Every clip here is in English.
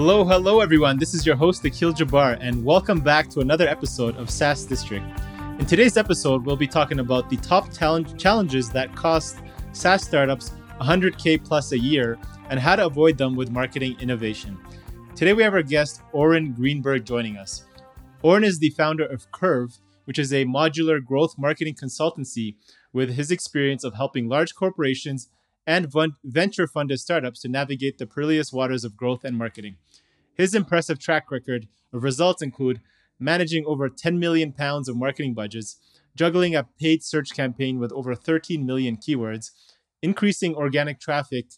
Hello, hello, everyone. This is your host, Akhil Jabbar, and welcome back to another episode of SaaS District. In today's episode, we'll be talking about the top talent challenges that cost SaaS startups 100K plus a year and how to avoid them with marketing innovation. Today, we have our guest, Oren Greenberg, joining us. Oren is the founder of Kurve, which is a modular growth marketing consultancy with his experience of helping large corporations and venture funded startups to navigate the perilous waters of growth and marketing. His impressive track record of results include managing over 10 million pounds of marketing budgets, juggling a paid search campaign with over 13 million keywords, increasing organic traffic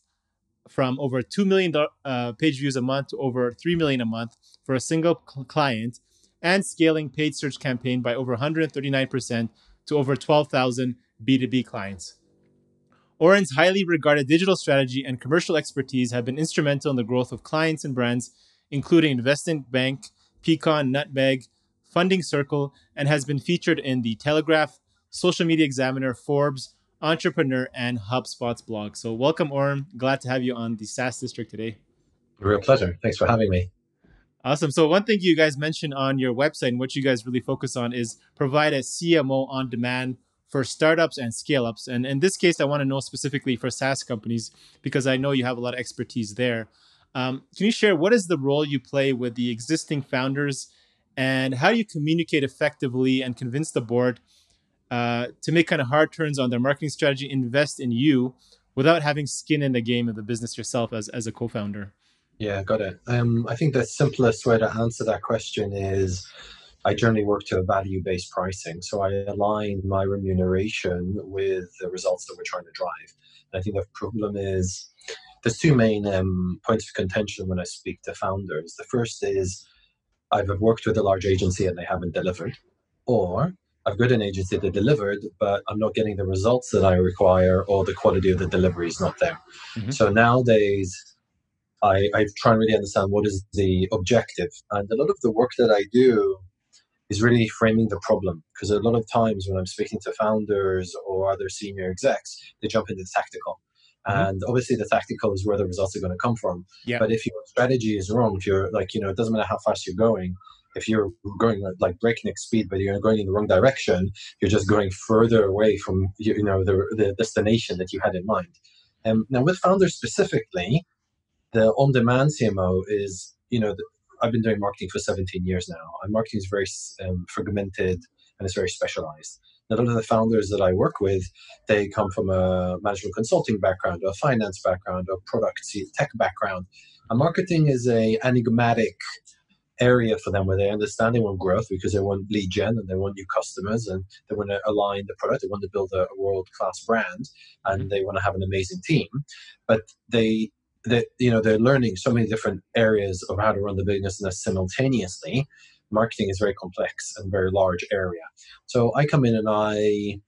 from over 2 million uh, page views a month to over 3 million a month for a single client, and scaling paid search campaign by over 139% to over 12,000 B2B clients. Oren's highly regarded digital strategy and commercial expertise have been instrumental in the growth of clients and brands, including Investment Bank, Peakon, Nutmeg, Funding Circle, and has been featured in The Telegraph, Social Media Examiner, Forbes, Entrepreneur, and HubSpot's blog. So, welcome, Oren. Glad to have you on the SaaS District today. Real pleasure. Thanks for having me. Awesome. So, one thing you guys mentioned on your website and what you guys really focus on is provide a CMO on demand for startups and scale ups. And in this case, I want to know specifically for SaaS companies because I know you have a lot of expertise there. Um, can you share what is the role you play with the existing founders and how do you communicate effectively and convince the board uh, to make kind of hard turns on their marketing strategy, invest in you without having skin in the game of the business yourself as, as a co founder? Yeah, got it. Um, I think the simplest way to answer that question is I generally work to a value based pricing. So I align my remuneration with the results that we're trying to drive. And I think the problem is there's two main um, points of contention when I speak to founders. The first is I've worked with a large agency and they haven't delivered, or I've got an agency that delivered, but I'm not getting the results that I require, or the quality of the delivery is not there. Mm-hmm. So nowadays, I, I try and really understand what is the objective. And a lot of the work that I do is really framing the problem. Because a lot of times when I'm speaking to founders or other senior execs, they jump into the tactical. Mm-hmm. And obviously, the tactical is where the results are going to come from. Yeah. But if your strategy is wrong, if you're like, you know, it doesn't matter how fast you're going, if you're going at like breakneck speed, but you're going in the wrong direction, you're just going further away from, you know, the, the destination that you had in mind. Um, now, with founders specifically, the on demand CMO is, you know, the, I've been doing marketing for 17 years now, and marketing is very um, fragmented and it's very specialized. A lot of the founders that I work with, they come from a management consulting background, or a finance background, or product tech background. And marketing is a enigmatic area for them where they understand they want growth because they want lead gen and they want new customers and they want to align the product. They want to build a, a world class brand and they want to have an amazing team. But they that you know they're learning so many different areas of how to run the business And simultaneously marketing is very complex and very large area so i come in and i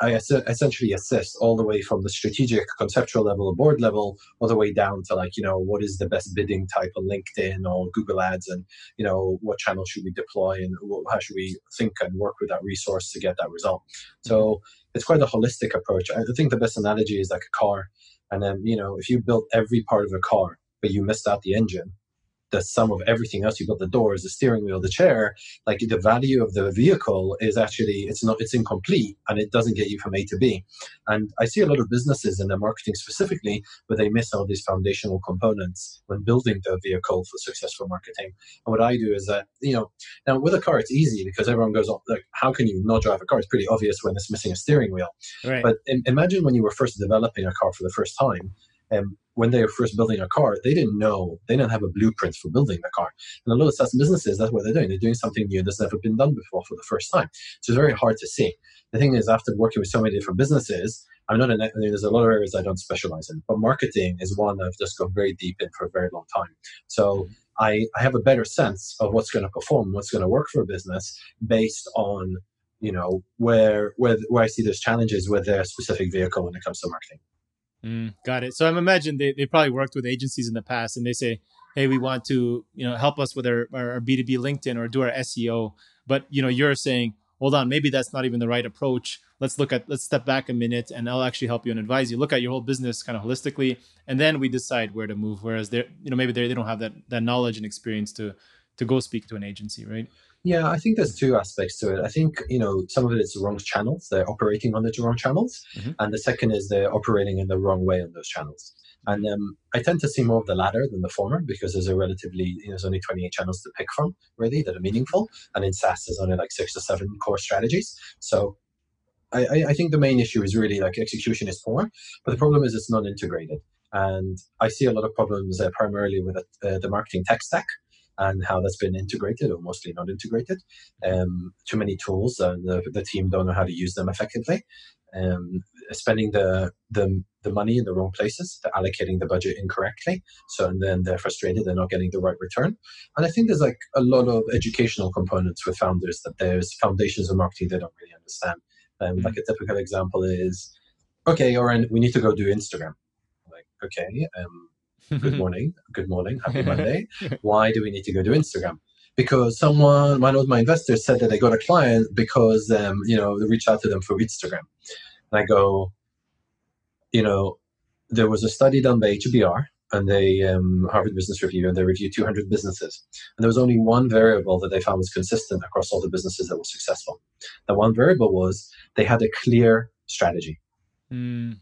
I essentially assist all the way from the strategic conceptual level, board level, all the way down to like, you know, what is the best bidding type on LinkedIn or Google Ads and, you know, what channel should we deploy and how should we think and work with that resource to get that result. So mm-hmm. It's quite a holistic approach. I think the best analogy is like a car. And then, you know, if you built every part of a car, but you missed out the engine, the sum of everything else You've got the doors the steering wheel the chair like the value of the vehicle is actually it's not it's incomplete and it doesn't get you from a to b. And i see a lot of businesses in their marketing specifically where they miss all these foundational components when building the vehicle for successful marketing. And what i do is that you know now with a car it's easy because everyone goes oh, like how can you not drive a car? It's pretty obvious when it's missing a steering wheel. Right. but in, imagine when you were first developing a car for the first time um, when they were first building a car, they didn't know, they didn't have a blueprint for building the car. And a lot of SaaS businesses, that's what they're doing. They're doing something new that's never been done before for the first time. So it's very hard to see. The thing is, after working with so many different businesses, I'm not an, I mean, there's a lot of areas I don't specialize in, but marketing is one I've just gone very deep in for a very long time. So I, I have a better sense of what's going to perform, what's going to work for a business based on you know where where where I see those challenges with their specific vehicle when it comes to marketing. Mm, got it. So I'm imagine they, they probably worked with agencies in the past and they say, hey, we want to, you know, help us with our, our B2B LinkedIn or do our SEO. But, you know, you're saying, hold on, maybe that's not even the right approach. Let's look at, let's step back a minute and I'll actually help you and advise you. Look at your whole business kind of holistically, and then we decide where to move. Whereas they're, you know, maybe they don't have that, that knowledge and experience to, to go speak to an agency, right? Yeah, I think there's two aspects to it. I think, you know, some of it is the wrong channels. They're operating on the wrong channels. Mm-hmm. And the second is they're operating in the wrong way on those channels. And um, I tend to see more of the latter than the former because there's a relatively, you know, there's only 28 channels to pick from, really, that are meaningful. And in SaaS, there's only like six or seven core strategies. So I, I think the main issue is really like execution is poor, but the problem is it's not integrated. And I see a lot of problems uh, primarily with uh, the marketing tech stack and how that's been integrated or mostly not integrated. Um, too many tools and the, the team don't know how to use them effectively. Um, spending the, the the money in the wrong places, they're allocating the budget incorrectly. So and then they're frustrated, they're not getting the right return. And I think there's like a lot of educational components with founders that there's foundations of marketing they don't really understand. Um, mm-hmm. Like a typical example is, okay, Oren, we need to go do Instagram. Like, okay, um, good morning, good morning, happy Monday. Why do we need to go to Instagram? Because someone, one of my investors said that they got a client because, um, you know, they reached out to them through Instagram. And I go, you know, there was a study done by HBR and they um, Harvard Business Review, and they reviewed 200 businesses, and there was only one variable that they found was consistent across all the businesses that were successful. The one variable was they had a clear strategy. Mm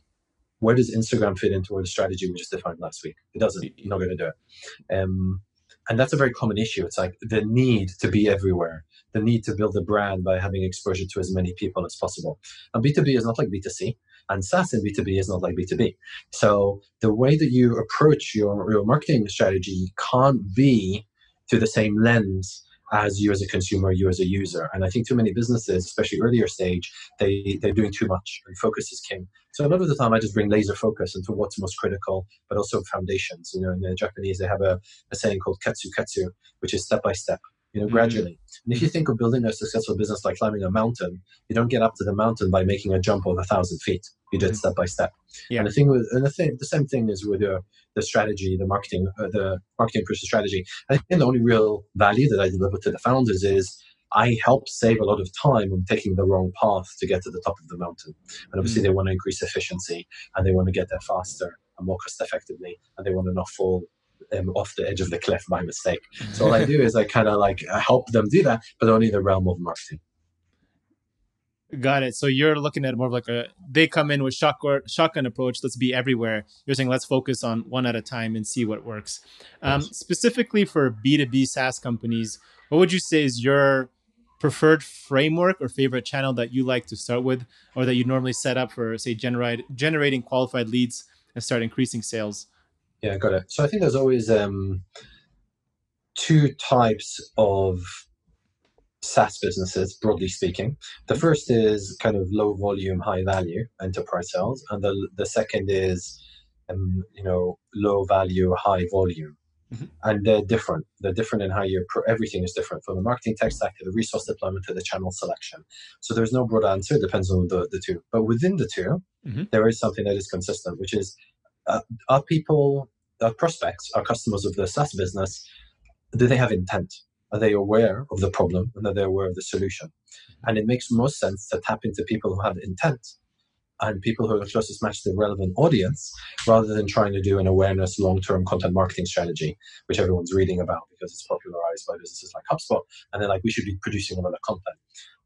where does Instagram fit into the strategy we just defined last week? It doesn't. You're not going to do it. Um, and that's a very common issue. It's like the need to be everywhere, the need to build a brand by having exposure to as many people as possible. And B2B is not like B2C, and SaaS and B2B is not like B2B. So the way that you approach your, your marketing strategy can't be through the same lens as you as a consumer, you as a user. And I think too many businesses, especially earlier stage, they, they're doing too much and focus is king. So a lot of the time I just bring laser focus into what's most critical, but also foundations. You know, in the Japanese, they have a, a saying called katsu katsu, which is step by step you know, mm-hmm. gradually. And if you think of building a successful business like climbing a mountain, you don't get up to the mountain by making a jump of a thousand feet. You do it mm-hmm. step by step. Yeah. And the thing with, and the thing, the same thing is with your, the strategy, the marketing, uh, the marketing push strategy. I think the only real value that I deliver to the founders is I help save a lot of time on taking the wrong path to get to the top of the mountain. And obviously, mm. they want to increase efficiency and they want to get there faster and more cost effectively, and they want to not fall um, off the edge of the cliff by mistake. So all I do is I kind of like help them do that, but only in the realm of marketing. Got it. So you're looking at more of like a they come in with shotgun shotgun approach. Let's be everywhere. You're saying let's focus on one at a time and see what works. Um. Specifically for B two B SaaS companies, what would you say is your preferred framework or favorite channel that you like to start with, or that you normally set up for say generate generating qualified leads and start increasing sales? Yeah, got it. So I think there's always um, two types of SaaS businesses, broadly speaking. The first is kind of low volume, high value enterprise sales, and the the second is um, you know low value, high volume. Mm-hmm. And they're different. They're different in how you pro- everything is different from the marketing tech stack to the resource deployment to the channel selection. So there's no broad answer. It depends on the, the two. But within the 2 mm-hmm. there is something that is consistent, which is uh, are people, our prospects, our customers of the SaaS business, do they have intent? Are they aware of the problem and are they aware of the solution? And it makes most sense to tap into people who have intent and people who are closest matched to the relevant audience rather than trying to do an awareness long-term content marketing strategy which everyone's reading about because it's popularized by businesses like hubspot and they're like we should be producing a lot of content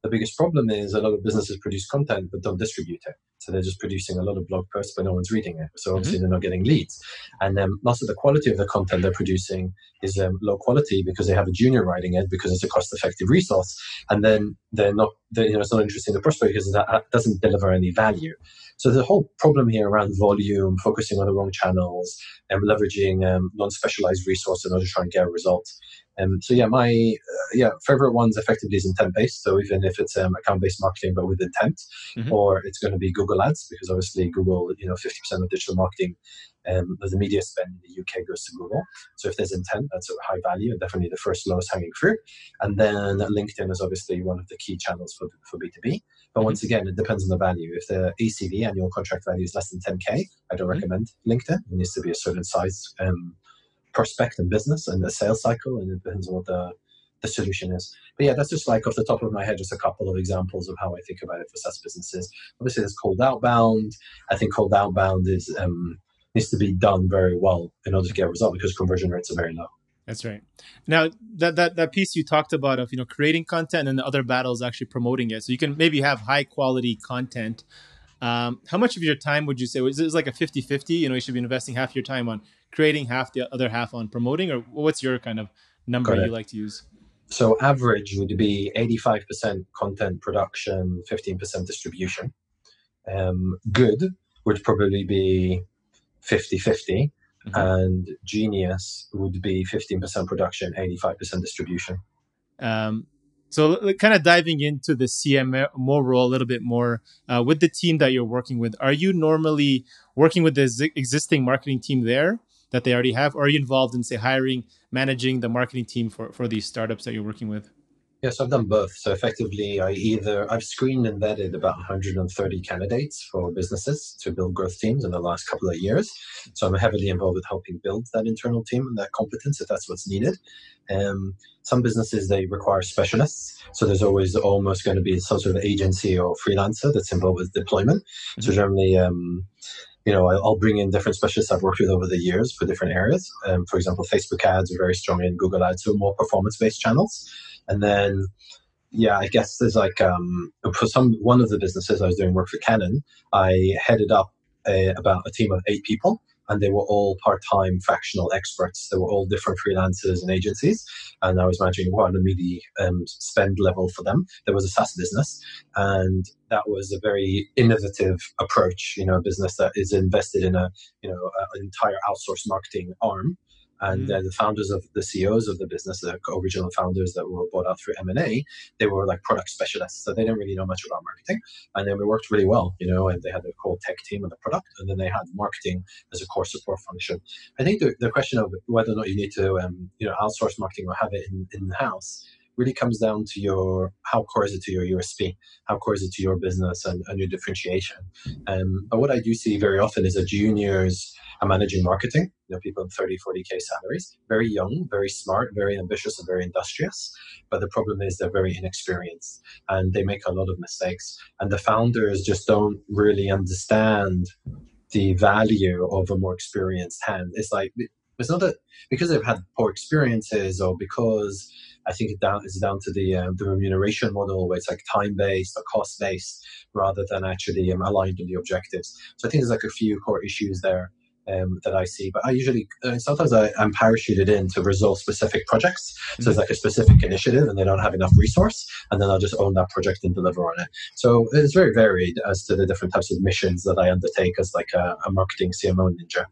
the biggest problem is a lot of businesses produce content but don't distribute it. So they're just producing a lot of blog posts, but no one's reading it. So obviously mm-hmm. they're not getting leads. And then most of the quality of the content they're producing is um, low quality because they have a junior writing it because it's a cost-effective resource. And then they're not, they're, you know, it's not interesting to prospect because that doesn't deliver any value. So the whole problem here around volume, focusing on the wrong channels, and leveraging um, non-specialized resources in order to try and get a result um, so yeah, my uh, yeah favorite ones effectively is intent based. So even if it's um, account based marketing but with intent, mm-hmm. or it's going to be Google Ads because obviously Google, you know, fifty percent of digital marketing, um, the media spend in the UK goes to Google. So if there's intent, that's a high value and definitely the first lowest hanging fruit. And then LinkedIn is obviously one of the key channels for for B two B. But mm-hmm. once again, it depends on the value. If the ACV annual contract value is less than ten k, I don't mm-hmm. recommend LinkedIn. It needs to be a certain size. Um, prospect and business and the sales cycle, and it depends on what the the solution is. But yeah, that's just like off the top of my head, just a couple of examples of how I think about it for SaaS businesses. Obviously, there's cold outbound. I think cold outbound is um, needs to be done very well in order to get a result because conversion rates are very low. That's right. Now that that that piece you talked about of you know creating content and the other battles actually promoting it. So you can maybe have high quality content. Um, how much of your time would you say was it like a 50-50? You know, you should be investing half your time on creating, half the other half on promoting, or what's your kind of number you like to use? So average would be 85% content production, 15% distribution. Um, good would probably be 50 50. Mm-hmm. And Genius would be 15% production, 85% distribution. Um, so, kind of diving into the CMO role a little bit more uh, with the team that you're working with, are you normally working with the existing marketing team there that they already have, or are you involved in, say, hiring, managing the marketing team for, for these startups that you're working with? Yes, I've done both. So effectively, I either I've screened and vetted about 130 candidates for businesses to build growth teams in the last couple of years. So I'm heavily involved with helping build that internal team and that competence if that's what's needed. Um, some businesses they require specialists, so there's always almost going to be some sort of agency or freelancer that's involved with deployment. Mm-hmm. So generally. Um, you know, I'll bring in different specialists I've worked with over the years for different areas. Um, for example, Facebook ads are very strong in Google ads, so more performance based channels. And then, yeah, I guess there's like um, for some one of the businesses I was doing work for Canon, I headed up a, about a team of eight people. And they were all part-time fractional experts. They were all different freelancers and agencies, and I was managing a media um, spend level for them. There was a SaaS business, and that was a very innovative approach. You know, a business that is invested in a you know an entire outsourced marketing arm and mm. uh, the founders of the CEOs of the business, the original founders that were bought out through M and A, they were like product specialists, so they didn't really know much about marketing. And then we worked really well, you know. And they had the core tech team and the product, and then they had marketing as a core support function. I think the, the question of whether or not you need to, um, you know, outsource marketing or have it in in house really comes down to your how core is it to your USP, how core is it to your business and, and your differentiation. Um, but what I do see very often is that juniors are managing marketing, know, people in 30, 40K salaries, very young, very smart, very ambitious, and very industrious. But the problem is they're very inexperienced and they make a lot of mistakes. And the founders just don't really understand the value of a more experienced hand. It's like it's not that because they've had poor experiences or because I think it down it's down to the um, the remuneration model where it's like time based or cost based rather than actually um, aligned on the objectives. So I think there's like a few core issues there. Um, that I see. But I usually, uh, sometimes I, am parachuted in to resolve specific projects. So it's like a specific initiative and they don't have enough resource. And then I'll just own that project and deliver on it. So it's very varied as to the different types of missions that I undertake as like a, a marketing CMO ninja.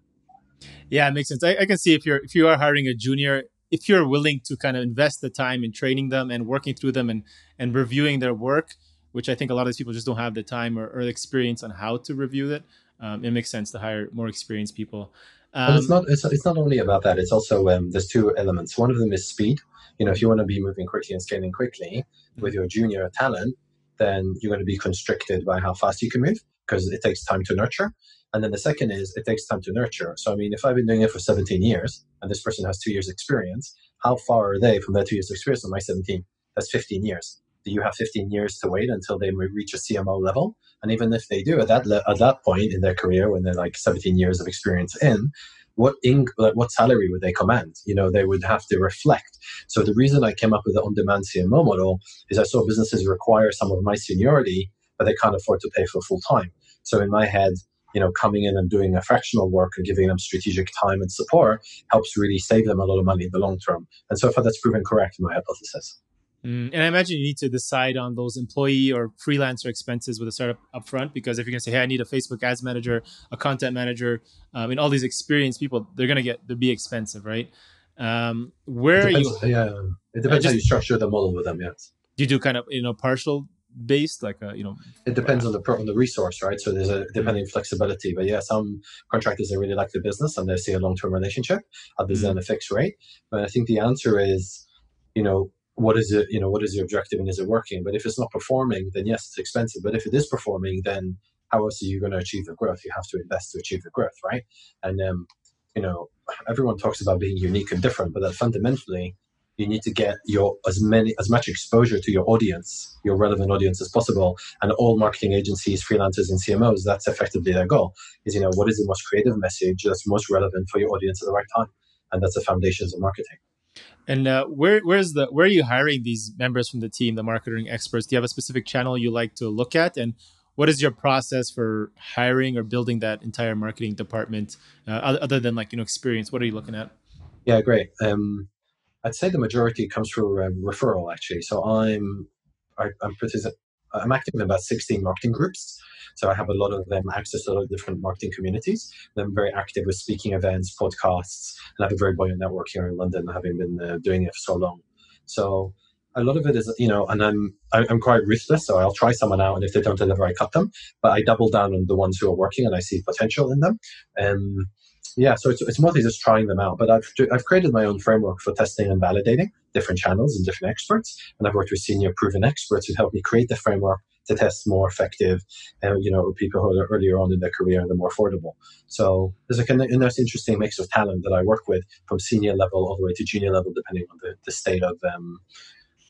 Yeah, it makes sense. I, I can see if you're if you are hiring a junior, if you're willing to kind of invest the time in training them and working through them and and reviewing their work, which I think a lot of these people just don't have the time or, or experience on how to review it, um, it makes sense to hire more experienced people. Um, it's not it's, it's not only about that. It's also um, there's two elements. One of them is speed. You know, if you want to be moving quickly and scaling quickly mm-hmm. with your junior talent, then you're going to be constricted by how fast you can move because it takes time to nurture. And then the second is it takes time to nurture. So, I mean, if I've been doing it for 17 years and this person has two years experience, how far are they from that two years experience on my 17? That's 15 years. You have 15 years to wait until they reach a CMO level? And even if they do at that, le- at that point in their career, when they're like 17 years of experience in, what in, what salary would they command? You know, they would have to reflect. So the reason I came up with the on-demand CMO model is I saw businesses require some of my seniority, but they can't afford to pay for full time. So in my head, you know, coming in and doing a fractional work and giving them strategic time and support helps really save them a lot of money in the long term. And so far, that's proven correct in my hypothesis. Mm, and I imagine you need to decide on those employee or freelancer expenses with a startup upfront because if you're going to say, "Hey, I need a Facebook ads manager, a content manager," um, and all these experienced people, they're going to get they'll be expensive, right? Um, where depends, you? Yeah, it depends how you structure the model with them. Yes. Do you do kind of you know partial based like a you know it depends on the on the resource right so there's a depending flexibility but yeah some contractors they really like the business and they see a long-term relationship others mm-hmm. then a fixed rate but i think the answer is you know what is it you know what is your objective and is it working but if it's not performing then yes it's expensive but if it is performing then how else are you going to achieve the growth you have to invest to achieve the growth right and um you know everyone talks about being unique and different but that fundamentally you need to get your as many as much exposure to your audience, your relevant audience as possible. And all marketing agencies, freelancers, and CMOs, that's effectively their goal. Is you know what is the most creative message that's most relevant for your audience at the right time, and that's the foundations of marketing. And uh, where where's the where are you hiring these members from the team, the marketing experts? Do you have a specific channel you like to look at, and what is your process for hiring or building that entire marketing department uh, other than like you know experience? What are you looking at? Yeah great. Um, i'd say the majority comes through um, referral actually. So i'm I, am i am i'm active in about 16 marketing groups. So i have a lot of them access to a lot of different marketing communities. I'm very active with speaking events podcasts and i have a very buoyant network here in london having been uh, doing it for so long. So a lot of it is you know and i'm i'm quite ruthless so i'll try someone out and if they don't deliver i cut them. But i double down on the ones who are working and i see potential in them. And yeah so it's, it's mostly just trying them out but I've, I've created my own framework for testing and validating different channels and different experts. And i've worked with senior proven experts who helped me create the framework to test more effective and uh, you know people who are earlier on in their career and they're more affordable. So there's a kind of nice interesting mix of talent that i work with from senior level all the way to junior level depending on the, the state of um,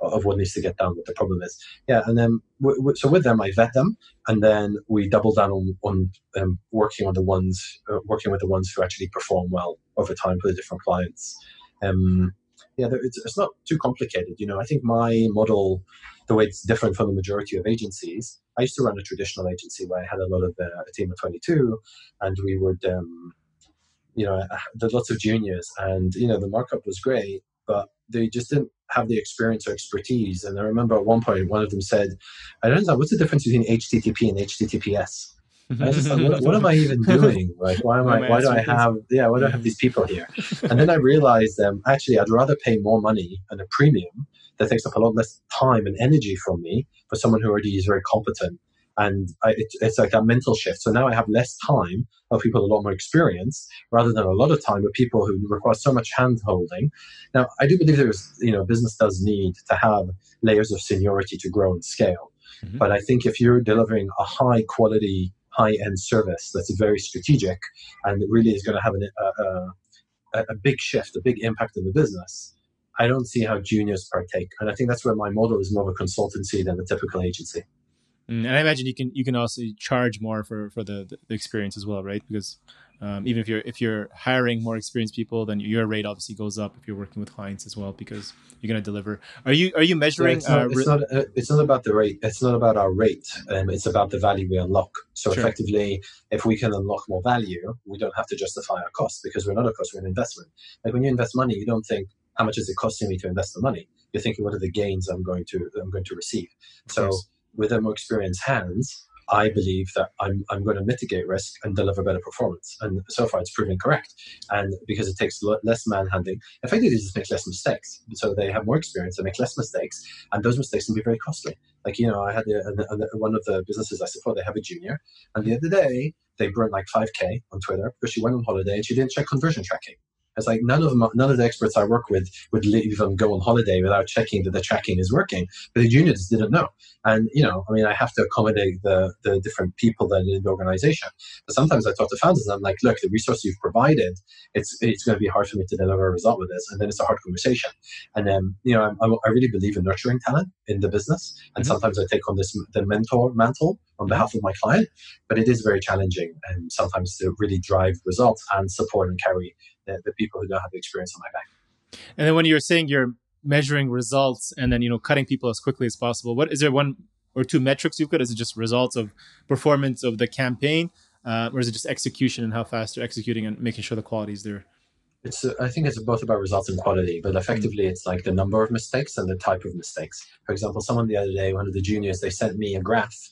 of what needs to get done, what the problem is. Yeah, and then w- w- so with them, I vet them, and then we double down on, on um, working on the ones, uh, working with the ones who actually perform well over time for the different clients. Um, yeah, it's, it's not too complicated. You know, I think my model, the way it's different from the majority of agencies. I used to run a traditional agency where I had a lot of uh, a team of twenty two, and we would. Um, you know, there's lots of juniors, and you know the markup was great, but they just didn't have the experience or expertise. And I remember at one point, one of them said, I don't know, what's the difference between HTTP and HTTPS? And I was just like, what, what, am I even doing? Like, why am I, why do I have, yeah, why do I have these people here? And then I realized, um, actually, I'd rather pay more money and a premium that takes up a lot less time and energy from me for someone who already is very competent and I, it, it's like that mental shift. So now I have less time of people a lot more experience rather than a lot of time with people who require so much hand holding. Now, I do believe there's, you know, business does need to have layers of seniority to grow and scale. Mm-hmm. But I think if you're delivering a high quality, high end service that's very strategic and really is going to have an, a, a, a big shift, a big impact in the business, I don't see how juniors partake. And I think that's where my model is more of a consultancy than a typical agency. Mm, and I imagine you can you can also charge more for for the, the experience as well, right? Because um, even if you're if you're hiring more experienced people, then your rate obviously goes up if you're working with clients as well because you're going to deliver. Are you are you measuring? it's, not, uh, it's, not, uh, it's, not, about the rate. It's not about our rate. Um, it's about the value we unlock. So sure. effectively, if we can unlock more value, we don't have to justify our cost because we're not a cost. We're an investment. Like when you invest money, you don't think how much is it costing me to invest the money. You're thinking what are the gains I'm going to I'm going to receive. Of so. Course with a more experienced hands, I believe that I'm, I'm going to mitigate risk and deliver better performance. And so far, it's proven correct. And because it takes less manhandling, effectively, they just make less mistakes. So they have more experience, they make less mistakes, and those mistakes can be very costly. Like, you know, I had a, a, a, one of the businesses I support, they have a junior, and the other day, they burned like 5K on Twitter because she went on holiday and she didn't check conversion tracking. It's like none of them, none of the experts I work with would leave them go on holiday without checking that the tracking is working. But the juniors didn't know. And you know, I mean, I have to accommodate the the different people that are in the organization. But sometimes I talk to founders and I'm like, look, the resource you've provided, it's it's going to be hard for me to deliver a result with this. And then it's a hard conversation. And then you know, I, I really believe in nurturing talent in the business. And mm-hmm. sometimes I take on this the mentor mantle on mm-hmm. behalf of my client. But it is very challenging and sometimes to really drive results and support and carry the, the people who don't have the experience on my back. And then when you're saying you're measuring results and then you know cutting people as quickly as possible, what is there one or two metrics you've got? Is it just results of performance of the campaign, uh, or is it just execution and how fast they're executing and making sure the quality is there? It's, uh, I think it's both about results and quality, but effectively it's like the number of mistakes and the type of mistakes. For example, someone the other day, one of the juniors, they sent me a graph,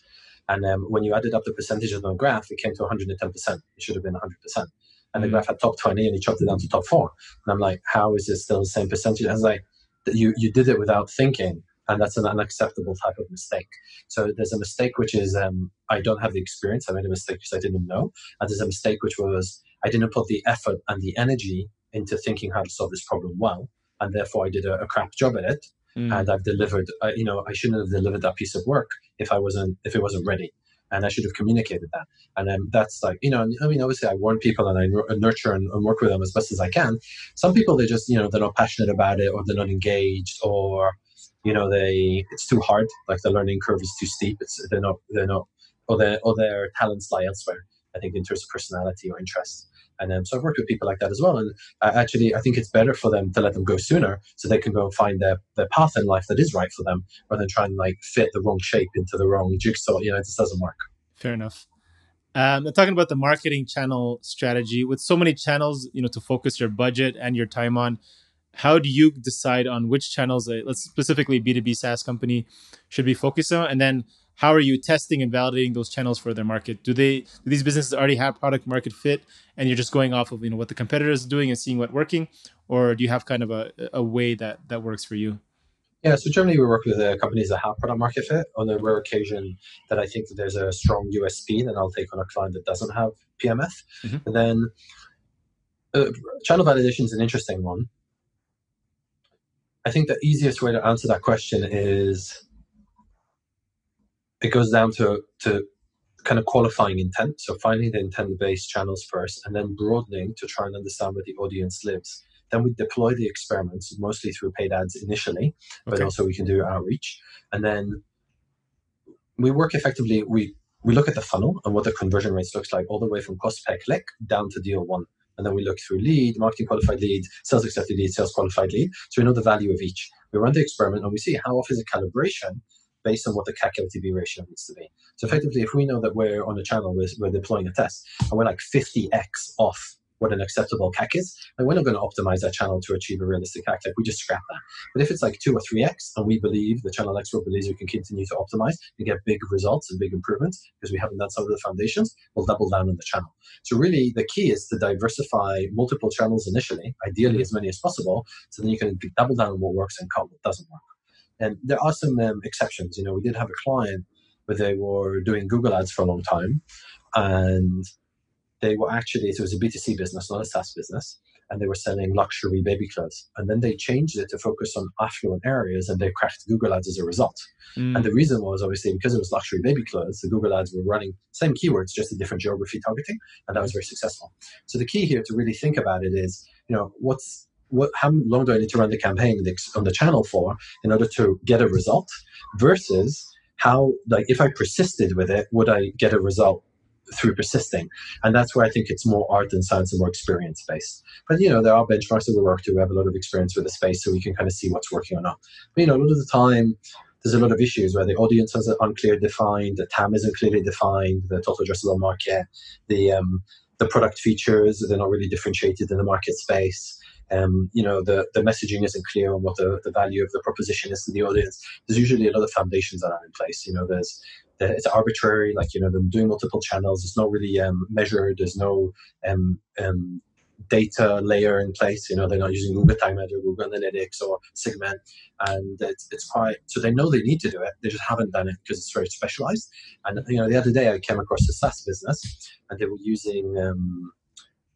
and um, when you added up the percentages on the graph, it came to 110%. It should have been 100% and the graph had top 20 and he chopped it down to top four. And I'm like, how is this still the same percentage? I was like, you, you did it without thinking. And that's an unacceptable type of mistake. So there's a mistake which is um, I don't have the experience. I made a mistake because I didn't know. And there's a mistake which was I didn't put the effort and the energy into thinking how to solve this problem well. And therefore I did a, a crap job at it. Mm. And I've delivered, uh, you know, I shouldn't have delivered that piece of work if I wasn't, if it wasn't ready. And I should have communicated that. And then that's like, you know, I mean, obviously I warn people and I uh, nurture and, and, work with them as best as I can. Some people, they just, you know, they're not passionate about it or they're not engaged or, you know, they, it's too hard. Like the learning curve is too steep. It's, they're not, they're not, or their, or their talents lie elsewhere. I think in terms of personality or interest. And um, so I've worked with people like that as well. And uh, actually, I think it's better for them to let them go sooner so they can go and find their, their path in life that is right for them rather than try and like fit the wrong shape into the wrong jigsaw. You know, it just doesn't work. Fair enough. Um, talking about the marketing channel strategy, with so many channels, you know, to focus your budget and your time on, how do you decide on which channels, uh, let's specifically B2B SaaS company, should be focused on? And then how are you testing and validating those channels for their market? Do they do these businesses already have product market fit, and you're just going off of you know what the competitors are doing and seeing what working, or do you have kind of a, a way that that works for you? Yeah, so generally we work with uh, companies that have product market fit. On a rare occasion that I think that there's a strong USP, then I'll take on a client that doesn't have PMF. Mm-hmm. And then uh, channel validation is an interesting one. I think the easiest way to answer that question is it goes down to to kind of qualifying intent. So finding the intent-based channels first, and then broadening to try and understand where the audience lives. Then we deploy the experiments mostly through paid ads initially, but okay. also we can do outreach, and then we work effectively. We we look at the funnel and what the conversion rates looks like, all the way from cost per click down to deal won. And then we look through lead, marketing qualified lead, sales accepted lead, sales qualified lead. So we know the value of each. We run the experiment and we see how often is a calibration based on what the CAC LTV ratio needs to be. So effectively, if we know that we're on a channel, we're, we're deploying a test, and we're like 50x off what an acceptable CAC is, and we're not going to optimize that channel to achieve a realistic CAC. Like we just scrap that. But if it's like two or three x, and we believe the channel expert believes we can continue to optimize and get big results and big improvements because we haven't done some of the foundations, we'll double down on the channel. So really, the key is to diversify multiple channels initially, ideally mm-hmm. as many as possible, so then you can double down on what works and cut what doesn't work. And there are some um, exceptions. You know, we did have a client where they were doing Google Ads for a long time, and they were actually it was a B2C business, not a SaaS business, and they were selling luxury baby clothes. And then they changed it to focus on affluent areas, and they cracked Google Ads as a result. Mm. And the reason was obviously because it was luxury baby clothes, the Google Ads were running same keywords, just a different geography targeting, and that was very successful. So the key here to really think about it is, you know, what's what, how long do I need to run the campaign on the channel for in order to get a result versus how, like, if I persisted with it, would I get a result through persisting? And that's where I think it's more art than science and more experience based. But, you know, there are benchmarks that we work to. We have a lot of experience with the space so we can kind of see what's working or not. But, you know, a lot of the time, there's a lot of issues where the audience has an unclear defined, the TAM isn't clearly defined, the total addressable market, the um, the product features they're not really differentiated in the market space um, you know the, the messaging isn't clear on what the, the value of the proposition is to the audience. There's usually a lot of foundations that are in place. You know there's it's arbitrary like you know them doing multiple channels. It's not really um, measured. There's no um, um, data layer in place. You know they're not using google tag manager google analytics or segment. And it's, it's quite so they know they need to do it. They just haven't done it because it's very specialized. And you know the other day i came across a saas business and they were using um,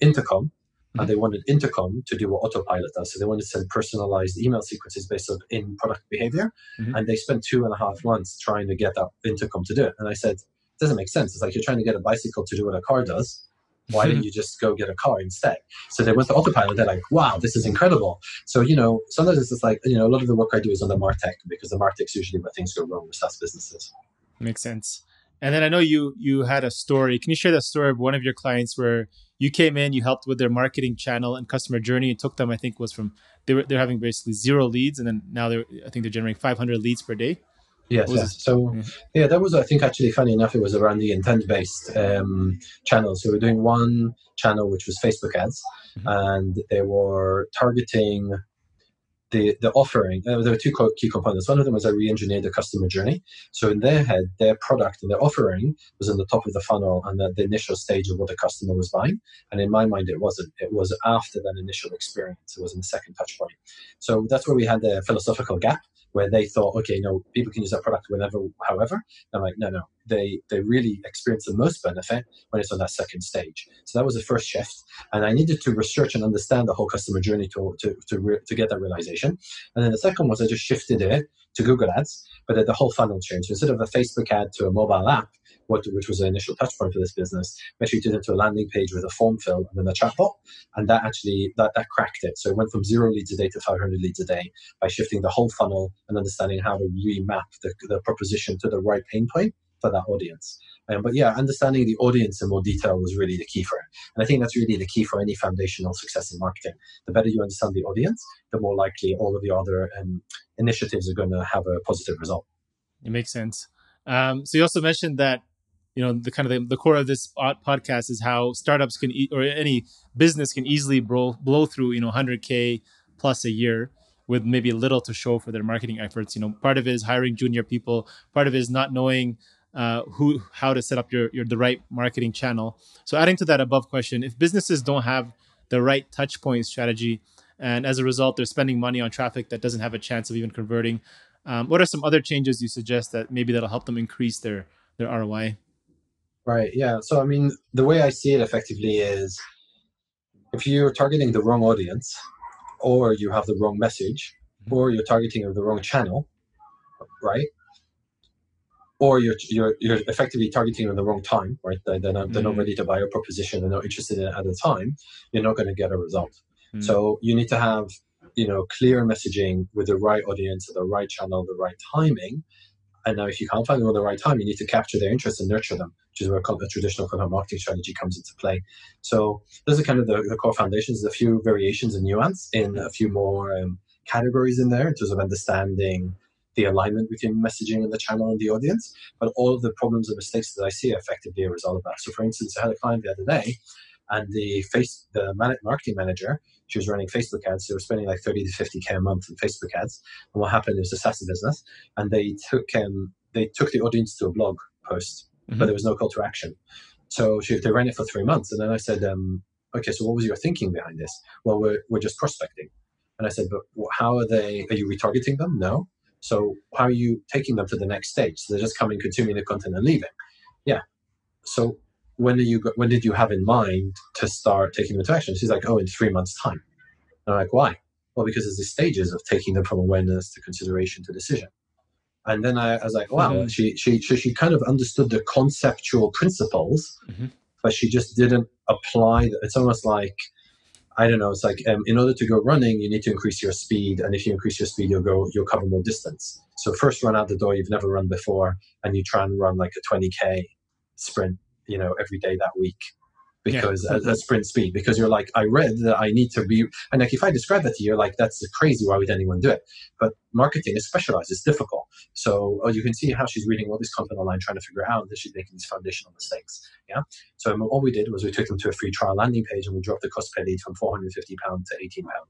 intercom and they wanted Intercom to do what Autopilot does. So they wanted to send personalized email sequences based on in product behavior. Mm-hmm. And they spent two and a half months trying to get that Intercom to do it. And I said, it doesn't make sense. It's like you're trying to get a bicycle to do what a car does. Why didn't you just go get a car instead? So they went to Autopilot. They're like, wow, this is incredible. So, you know, sometimes it's just like, you know, a lot of the work I do is on the MarTech because the MarTech is usually where things go wrong with SaaS businesses. Makes sense. And then I know you you had a story. Can you share that story of one of your clients where you came in, you helped with their marketing channel and customer journey. It took them, I think, was from they were they're having basically zero leads, and then now they're I think they're generating 500 leads per day. Yes, yes. So yeah, that was I think actually funny enough. It was around the intent-based um, channel. So we are doing one channel which was Facebook ads, mm-hmm. and they were targeting the, the offering, uh, there were two key components. One of them was I re-engineered the customer journey. So in their head, their product and their offering was in the top of the funnel and the, the initial stage of what the customer was buying. And in my mind, it wasn't. It was after that initial experience. It was in the second touch point. So that's where we had the philosophical gap where they thought, okay, no, people can use that product whenever, however. I'm like, no, no, they they really experience the most benefit when it's on that second stage. So that was the first shift, and I needed to research and understand the whole customer journey to to to, re- to get that realization. And then the second was I just shifted it to Google Ads, but the whole funnel changed. Instead of a Facebook ad to a mobile app, what, which was the initial touch point for this business, we actually did it to a landing page with a form fill and then a chatbot, and that actually that that cracked it. So it went from zero leads a day to 500 leads a day by shifting the whole funnel and understanding how to remap the, the proposition to the right pain point for that audience. Um, but yeah, understanding the audience in more detail was really the key for it. And I think that's really the key for any foundational success in marketing. The better you understand the audience, the more likely all of the other um, initiatives are going to have a positive result. It makes sense. Um, so you also mentioned that you know the kind of the, the core of this podcast is how startups can e- or any business can easily blow blow through you know 100k plus a year with maybe little to show for their marketing efforts. You know, part of it is hiring junior people. Part of it is not knowing uh, who how to set up your, your the right marketing channel. So adding to that above question, if businesses don't have the right touch point strategy, and as a result they're spending money on traffic that doesn't have a chance of even converting, um, what are some other changes you suggest that maybe that'll help them increase their their ROI? Right. Yeah. So I mean, the way I see it effectively is, if you're targeting the wrong audience, or you have the wrong message, mm-hmm. or you're targeting the wrong channel, right? or you're, you're, you're effectively targeting at the wrong time, right? They're, they're, not, they're mm. not ready to buy your proposition. They're not interested in it at the time. You're not going to get a result. Mm. So you need to have, you know, clear messaging with the right audience, the right channel, the right timing. And now, if you can't find them at the right time, you need to capture their interest and nurture them, which is where a traditional content marketing strategy comes into play. So those are kind of the, the core foundations. There's a few variations and nuance in a few more um, categories in there in terms of understanding the alignment between messaging and the channel and the audience. But all of the problems and mistakes that I see are effectively a result of that. So, for instance, I had a client the other day, and the face the marketing manager, she was running Facebook ads. They were spending like 30 to 50k a month in Facebook ads. And what happened is a SaaS business, and they took um, they took the audience to a blog post, mm-hmm. but there was no call to action. So she, they ran it for three months, and then I said, um, "Okay, so what was your thinking behind this?" Well, we're we're just prospecting. And I said, but how are they? Are you retargeting them? No. So how are you taking them to the next stage? So they're just coming, consuming the content, and leaving. Yeah. So when did you when did you have in mind to start taking them to action? She's like, oh, in three months' time. And I'm like, why? Well, because there's the stages of taking them from awareness to consideration to decision. And then I, I was like, wow, mm-hmm. she, she, she, she kind of understood the conceptual principles, mm-hmm. but she just didn't apply. It's almost like I don't know. It's like um, in order to go running, you need to increase your speed, and if you increase your speed, you'll go you'll cover more distance. So first run out the door you've never run before, and you try and run like a 20k sprint, you know, every day that week because yeah. at, sprint speed because you're like i read that i need to be and like if i describe that to you you're like that's crazy why would anyone do it? But marketing is specialized it's difficult. So uh, you can see how she's reading all this content online trying to figure out that she's making these foundational mistakes yeah? So all we did was we took them to a free trial landing page and we dropped the cost per lead from 450 pound to 18 pound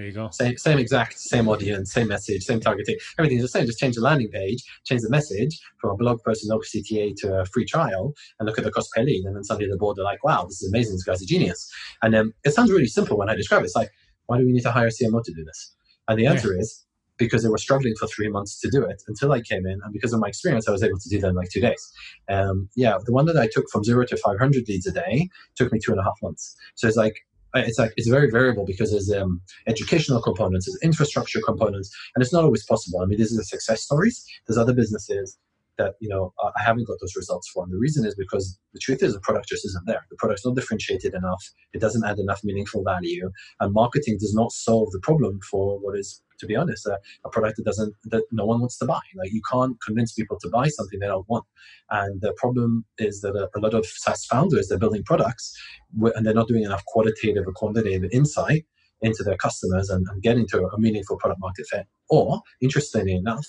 there you go. Same, same exact, same audience, same message, same targeting. Everything's the same. Just change the landing page, change the message from a blog post in CTA to a free trial, and look at the cost per lead. And then suddenly the board are like, "Wow, this is amazing. This guy's a genius." And um, it sounds really simple when I describe it. It's like, why do we need to hire a CMO to do this? And the answer yeah. is because they were struggling for three months to do it until I came in. And because of my experience, I was able to do that in like two days. Um, yeah, the one that I took from zero to 500 leads a day took me two and a half months. So it's like it's like it's very variable because there's um, educational components, there's infrastructure components, and it's not always possible. I mean, these are the success stories. There's other businesses that you know I haven't got those results for, and the reason is because the truth is the product just isn't there. The product's not differentiated enough. It doesn't add enough meaningful value, and marketing does not solve the problem for what is to be honest, a, a, product that doesn't that no one wants to buy. Like you can't convince people to buy something they don't want. And the problem is that a, a lot of SaaS founders they're building products and they're not doing enough qualitative or quantitative insight into their customers and, and getting to a meaningful product market fit. Or, interestingly enough,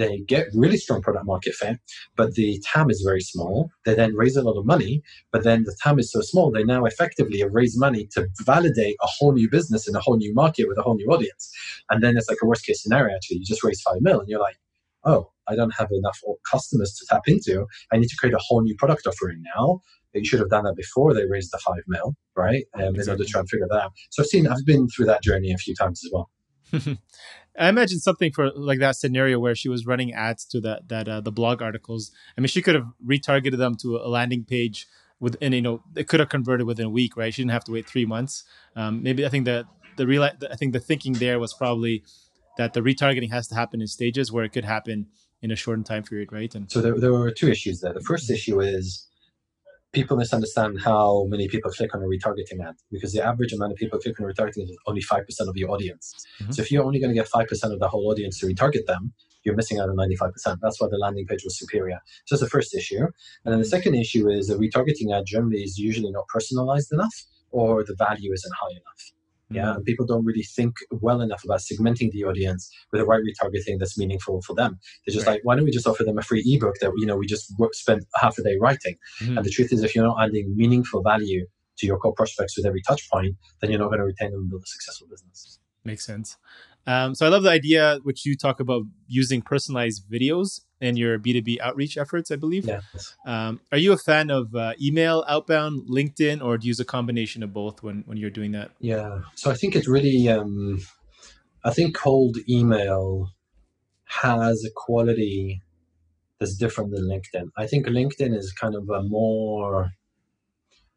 they get really strong product market fit, but the TAM is very small. They then raise a lot of money, but then the TAM is so small, they now effectively have raised money to validate a whole new business in a whole new market with a whole new audience. And then it's like a worst case scenario, actually. You just raise five mil and you're like, oh, I don't have enough customers to tap into. I need to create a whole new product offering now. You should have done that before they raised the five mil, right? Um, exactly. In order to try and figure that out. So I've seen, I've been through that journey a few times as well. I imagine something for like that scenario where she was running ads to that that uh, the blog articles. I mean, she could have retargeted them to a landing page within you know it could have converted within a week, right? She didn't have to wait three months. Um, maybe I think that the real I think the thinking there was probably that the retargeting has to happen in stages where it could happen in a shortened time period, right? And so there, there were two issues there. The first issue is people misunderstand how many people click on a retargeting ad because the average amount of people clicking on retargeting is only 5% of your audience. Mm-hmm. So if you're only going to get 5% of the whole audience to retarget them, you're missing out on 95%. That's why the landing page was superior. So that's the first issue. And then the second issue is the retargeting ad generally is usually not personalized enough or the value isn't high enough. Yeah, and people don't really think well enough about segmenting the audience with the right retargeting that's meaningful for them. They're just right. like, why don't we just offer them a free ebook that you know we just spend half a day writing? Mm-hmm. And the truth is, if you're not adding meaningful value to your core prospects with every touch point, then you're not going to retain them and build a successful business. Makes sense. Um, so I love the idea which you talk about using personalized videos in your B2B outreach efforts, I believe. Yes. Um, are you a fan of uh, email, outbound, LinkedIn, or do you use a combination of both when, when you're doing that? Yeah. So I think it's really, um, I think cold email has a quality that's different than LinkedIn. I think LinkedIn is kind of a more,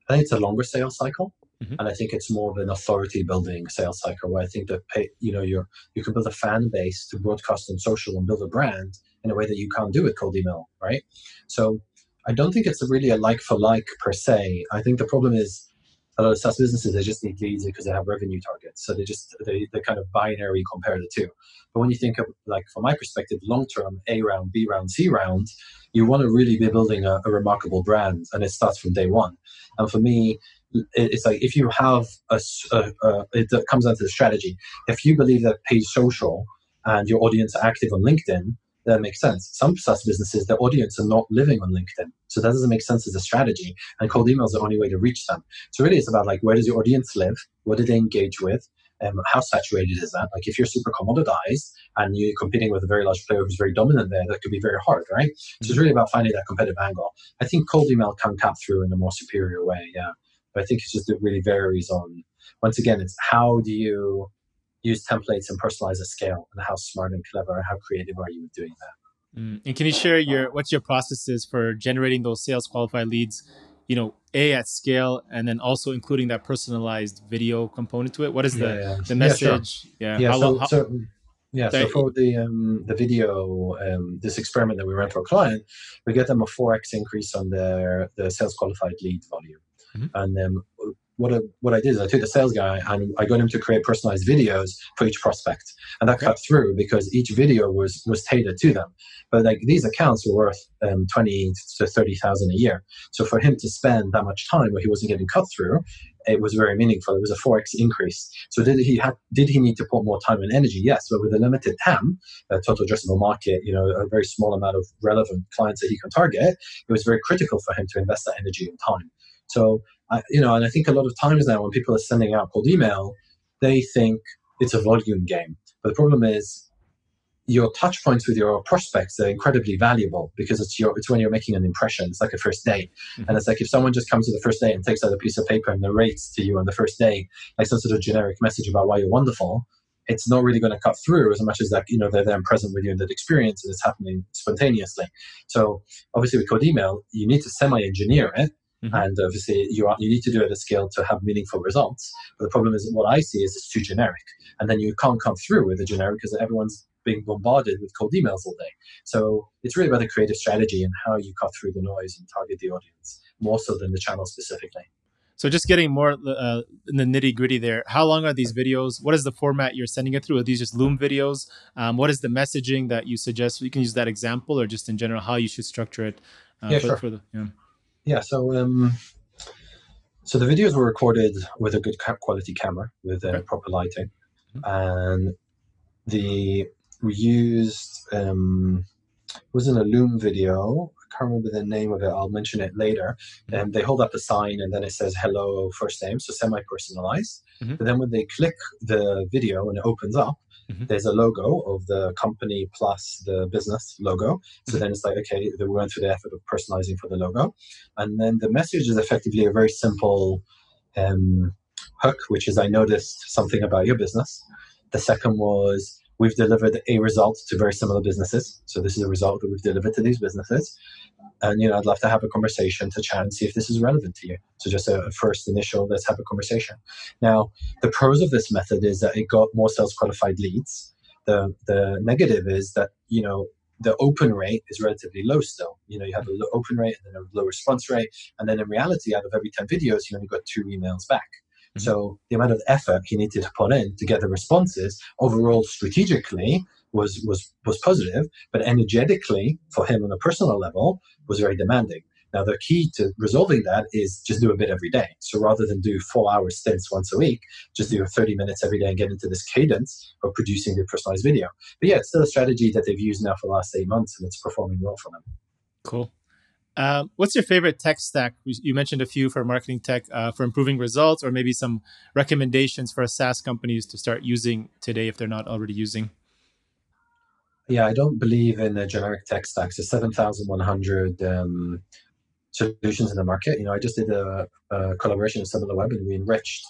I think it's a longer sales cycle. Mm-hmm. And I think it's more of an authority building sales cycle where I think that you know you you can build a fan base to broadcast on social and build a brand in a way that you can't do with cold email, right? So I don't think it's really a like for like per se. I think the problem is a lot of SaaS businesses they just need leads because they have revenue targets, so they just they they kind of binary compare the two. But when you think of like from my perspective, long term A round, B round, C round, you want to really be building a, a remarkable brand, and it starts from day one. And for me, it's like if you have a, a, a, it comes down to the strategy. If you believe that paid social and your audience are active on LinkedIn, that makes sense. Some SaaS businesses, their audience are not living on LinkedIn. So that doesn't make sense as a strategy. And cold email is the only way to reach them. So really it's about like where does your audience live? What do they engage with? Um, how saturated is that? Like if you're super commoditized and you're competing with a very large player who's very dominant there, that could be very hard, right? So it's really about finding that competitive angle. I think cold email can tap through in a more superior way, yeah. But I think it's just it really varies on. Once again, it's how do you use templates and personalize at scale, and how smart and clever, and how creative are you with doing that? Mm. And can you share your what's your processes for generating those sales qualified leads? You know, a at scale, and then also including that personalized video component to it. What is the yeah, yeah. the message? Yeah, sure. yeah. yeah so, how, so yeah, so for the um, the video, um, this experiment that we ran for a client, we get them a four x increase on their the sales qualified lead volume. Mm-hmm. And um, what I, what I did is I took the sales guy and I got him to create personalized videos for each prospect, and that okay. cut through because each video was was tailored to them. But like these accounts were worth um, twenty to thirty thousand a year, so for him to spend that much time where he wasn't getting cut through, it was very meaningful. It was a four x increase. So did he have did he need to put more time and energy? Yes, but with a limited TAM, a total addressable market, you know, a very small amount of relevant clients that he can target, it was very critical for him to invest that energy and time. So, I, you know, and I think a lot of times now when people are sending out cold email, they think it's a volume game. But the problem is your touch points with your prospects are incredibly valuable because it's your it's when you're making an impression. It's like a first date. Mm-hmm. And it's like if someone just comes to the first date and takes out a piece of paper and narrates to you on the first day, like some sort of generic message about why you're wonderful, it's not really going to cut through as much as like, you know they're then present with you in that experience and it's happening spontaneously. So obviously with cold email, you need to semi-engineer it Mm-hmm. And obviously, you, are, you need to do it at scale to have meaningful results. But the problem is, what I see is it's too generic. And then you can't come through with a generic because everyone's being bombarded with cold emails all day. So it's really about the creative strategy and how you cut through the noise and target the audience more so than the channel specifically. So just getting more uh, in the nitty gritty there. How long are these videos? What is the format you're sending it through? Are these just Loom videos? Um, what is the messaging that you suggest? You can use that example or just in general how you should structure it. Uh, yeah, for, sure. For the, yeah. Yeah, so um, so the videos were recorded with a good quality camera with uh, okay. proper lighting, mm-hmm. and the we used um, it was in a Loom video. I can't remember the name of it. I'll mention it later. And mm-hmm. um, they hold up a sign, and then it says "Hello" first name, so semi-personalized. Mm-hmm. But then when they click the video and it opens up, Mm-hmm. There's a logo of the company plus the business logo. So mm-hmm. then it's like, okay, we went through the effort of personalizing for the logo. And then the message is effectively a very simple um, hook, which is I noticed something about your business. The second was we've delivered a result to very similar businesses. So this is a result that we've delivered to these businesses. And you know, I'd love to have a conversation to chat and see if this is relevant to you. So just a, first initial, let's have a conversation. Now, the pros of this method is that it got more sales qualified leads. The the negative is that you know the open rate is relatively low still. You know, you have a low open rate and then a low response rate. And then in reality, out of every 10 videos, you only got two emails back. Mm-hmm. So the amount of effort he needed to put in to get the responses overall strategically was, was, was positive, but energetically for him on a personal level was very demanding. Now, the key to resolving that is just do a bit every day. So rather than do four hour stints once a week, just do 30 minutes every day and get into this cadence of producing the personalized video. But yeah, it's still a strategy that they've used now for the last eight months and it's performing well for them. Cool. Um, what's your favorite tech stack? You mentioned a few for marketing tech uh, for improving results, or maybe some recommendations for SaaS companies to start using today if they're not already using. Yeah, I don't believe in the generic tech stacks. The 7,100 um, solutions in the market. You know, I just did a, a collaboration with SimilarWeb and we enriched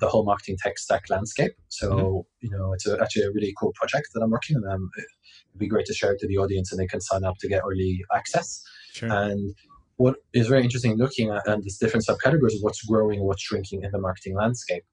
the whole marketing tech stack landscape. So, mm-hmm. you know, it's a, actually a really cool project that I'm working on. Um, it'd be great to share it to the audience and they can sign up to get early access. Sure. And what is very interesting looking at and these different subcategories of what's growing, what's shrinking in the marketing landscape.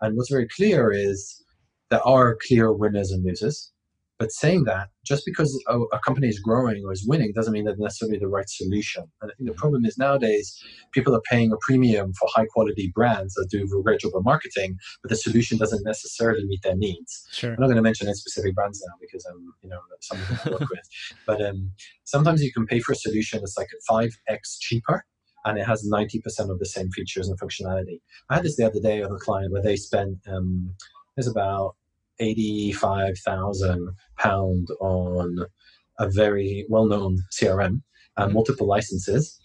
And what's very clear is there are clear winners and losers. But saying that, just because a, a, company is growing or is winning doesn't mean that necessarily the right solution. And I think the problem is nowadays people are paying a premium for high quality brands that do a great job of marketing, but the solution doesn't necessarily meet their needs. Sure. I'm not going to mention any specific brands now because I'm, you know, some of them I work with. But um, sometimes you can pay for a solution that's like 5x cheaper and it has 90% of the same features and functionality. I had this the other day with a client where they spent, um, there's about 85,000 pound on a very well-known CRM and mm-hmm. multiple licenses.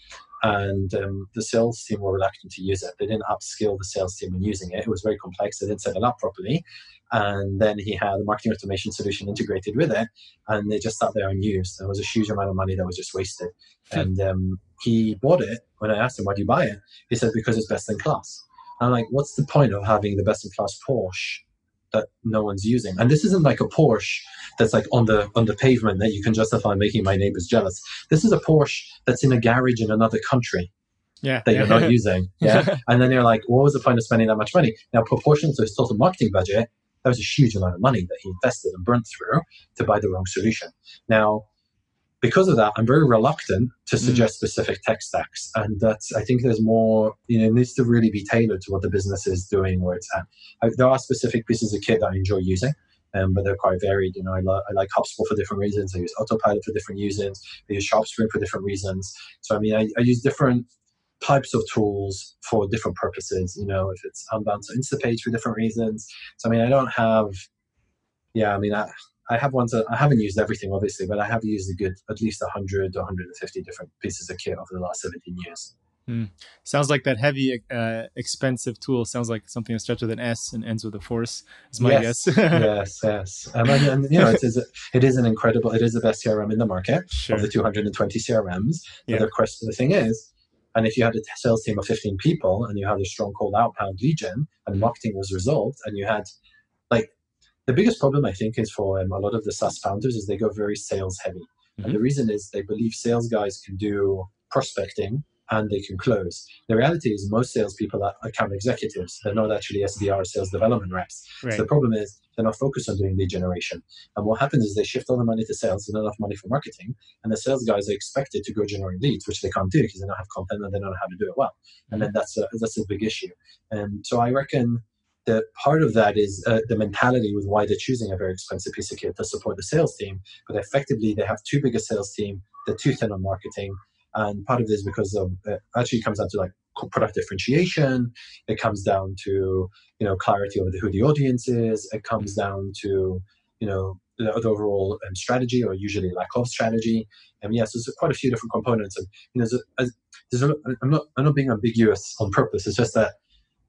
And um, the sales team were reluctant to use it. They didn't upskill the sales team in using it. It was very complex. They didn't set it up properly. And then he had a marketing automation solution integrated with it, and they just sat there unused. There was a huge amount of money that was just wasted. Hmm. And um, he bought it. When I asked him, why do you buy it? He said, because it's best in class. I'm like, what's the point of having the best in class Porsche that no one's using. And this isn't like a Porsche that's like on the on the pavement that you can justify making my neighbors jealous. This is a Porsche that's in a garage in another country. Yeah. That you're not using. Yeah. and then you're like, what was the point of spending that much money? Now, proportional to his total marketing budget, that was a huge amount of money that he invested and burnt through to buy the wrong solution. Now, because of that, I'm very reluctant to mm. suggest mm. specific tech stacks. And that's, I think there's more, you know, it needs to really be tailored to what the business is doing, where it's at. I, there are specific pieces of kit that I enjoy using. Um, but they're quite varied. You know, I, lo- I like HubSpot for different reasons. I use Autopilot for different reasons. I use SharpSpring for different reasons. So, I mean, I, I use different types of tools for different purposes. You know, if it's Unbounce to Instapage for different reasons. So, I mean, I don't have, yeah, I mean, I, I have ones that I haven't used everything, obviously, but I have used a good at least 100 to 150 different pieces of kit over the last 17 years. Mm. Sounds like that heavy, uh, expensive tool sounds like something that starts with an S and ends with a force. Is my yes, guess. yes, yes. Um, and, and, you know, it is, it is an incredible. It is the best CRM in the market sure. of the 220 CRMs. Yeah. The question, the thing is, and if you had a sales team of 15 people and you had a strong cold outbound gen and marketing was resolved, and you had like the biggest problem I think is for um, a lot of the SaaS founders is they go very sales heavy. Mm-hmm. And the reason is they believe sales guys can do prospecting and they can close. The reality is most salespeople are account executives. They're not actually SDR sales development reps. Right. So the problem is they're not focused on doing lead generation. And what happens is they shift all the money to sales and not enough money for marketing. And the sales guys are expected to go generate leads, which they can't do because they don't have content and they don't know how to do it well. And then that's a, that's a big issue. And so I reckon the part of that is uh, the mentality with why they're choosing a very expensive piece of kit to support the sales team. But effectively, they have too big a sales team. They're too thin on marketing, and part of this because of uh, actually comes down to like product differentiation. It comes down to you know clarity over who the audience is. It comes down to you know the, the overall um, strategy or usually lack of strategy. And yes, there's quite a few different components. And you know, there's a, there's a, I'm not I'm not being ambiguous on purpose. It's just that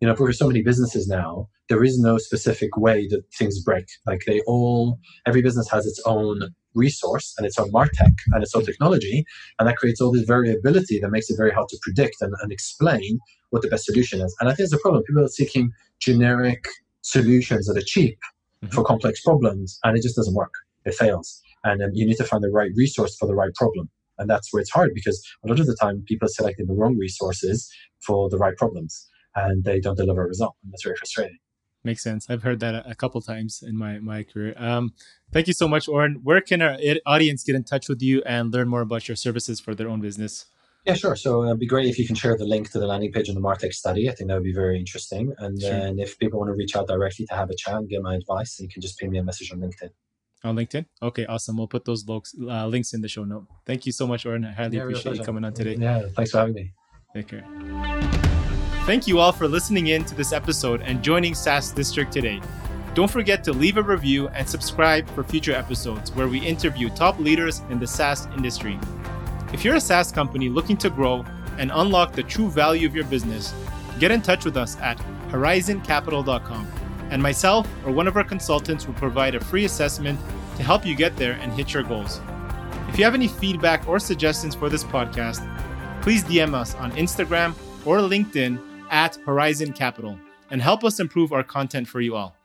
you know, for so many businesses now, there is no specific way that things break. Like they all, every business has its own resource and its own martech and its own technology, and that creates all this variability that makes it very hard to predict and, and explain what the best solution is. And I think it's a problem. People are seeking generic solutions that are cheap mm-hmm. for complex problems, and it just doesn't work. It fails, and um, you need to find the right resource for the right problem. And that's where it's hard because a lot of the time people are selecting the wrong resources for the right problems and they don't deliver a result. And that's very frustrating. Makes sense. I've heard that a, a couple times in my my career. Um, thank you so much, Oren. Where can our audience get in touch with you and learn more about your services for their own business? Yeah, sure. So it'd be great if you can share the link to the landing page on the Martech study. I think that would be very interesting. And sure. then if people want to reach out directly to have a chat and get my advice, you can just ping me a message on LinkedIn. On LinkedIn? Okay, awesome. We'll put those links, uh, links in the show note. Thank you so much, Oren. I highly yeah, appreciate you coming on today. Yeah, thanks for having me. Take care. Thank you all for listening in to this episode and joining SaaS District today. Don't forget to leave a review and subscribe for future episodes where we interview top leaders in the SaaS industry. If you're a SaaS company looking to grow and unlock the true value of your business, get in touch with us at horizoncapital.com. And myself or one of our consultants will provide a free assessment to help you get there and hit your goals. If you have any feedback or suggestions for this podcast, please DM us on Instagram or LinkedIn at Horizon Capital and help us improve our content for you all.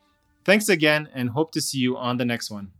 Thanks again and hope to see you on the next one.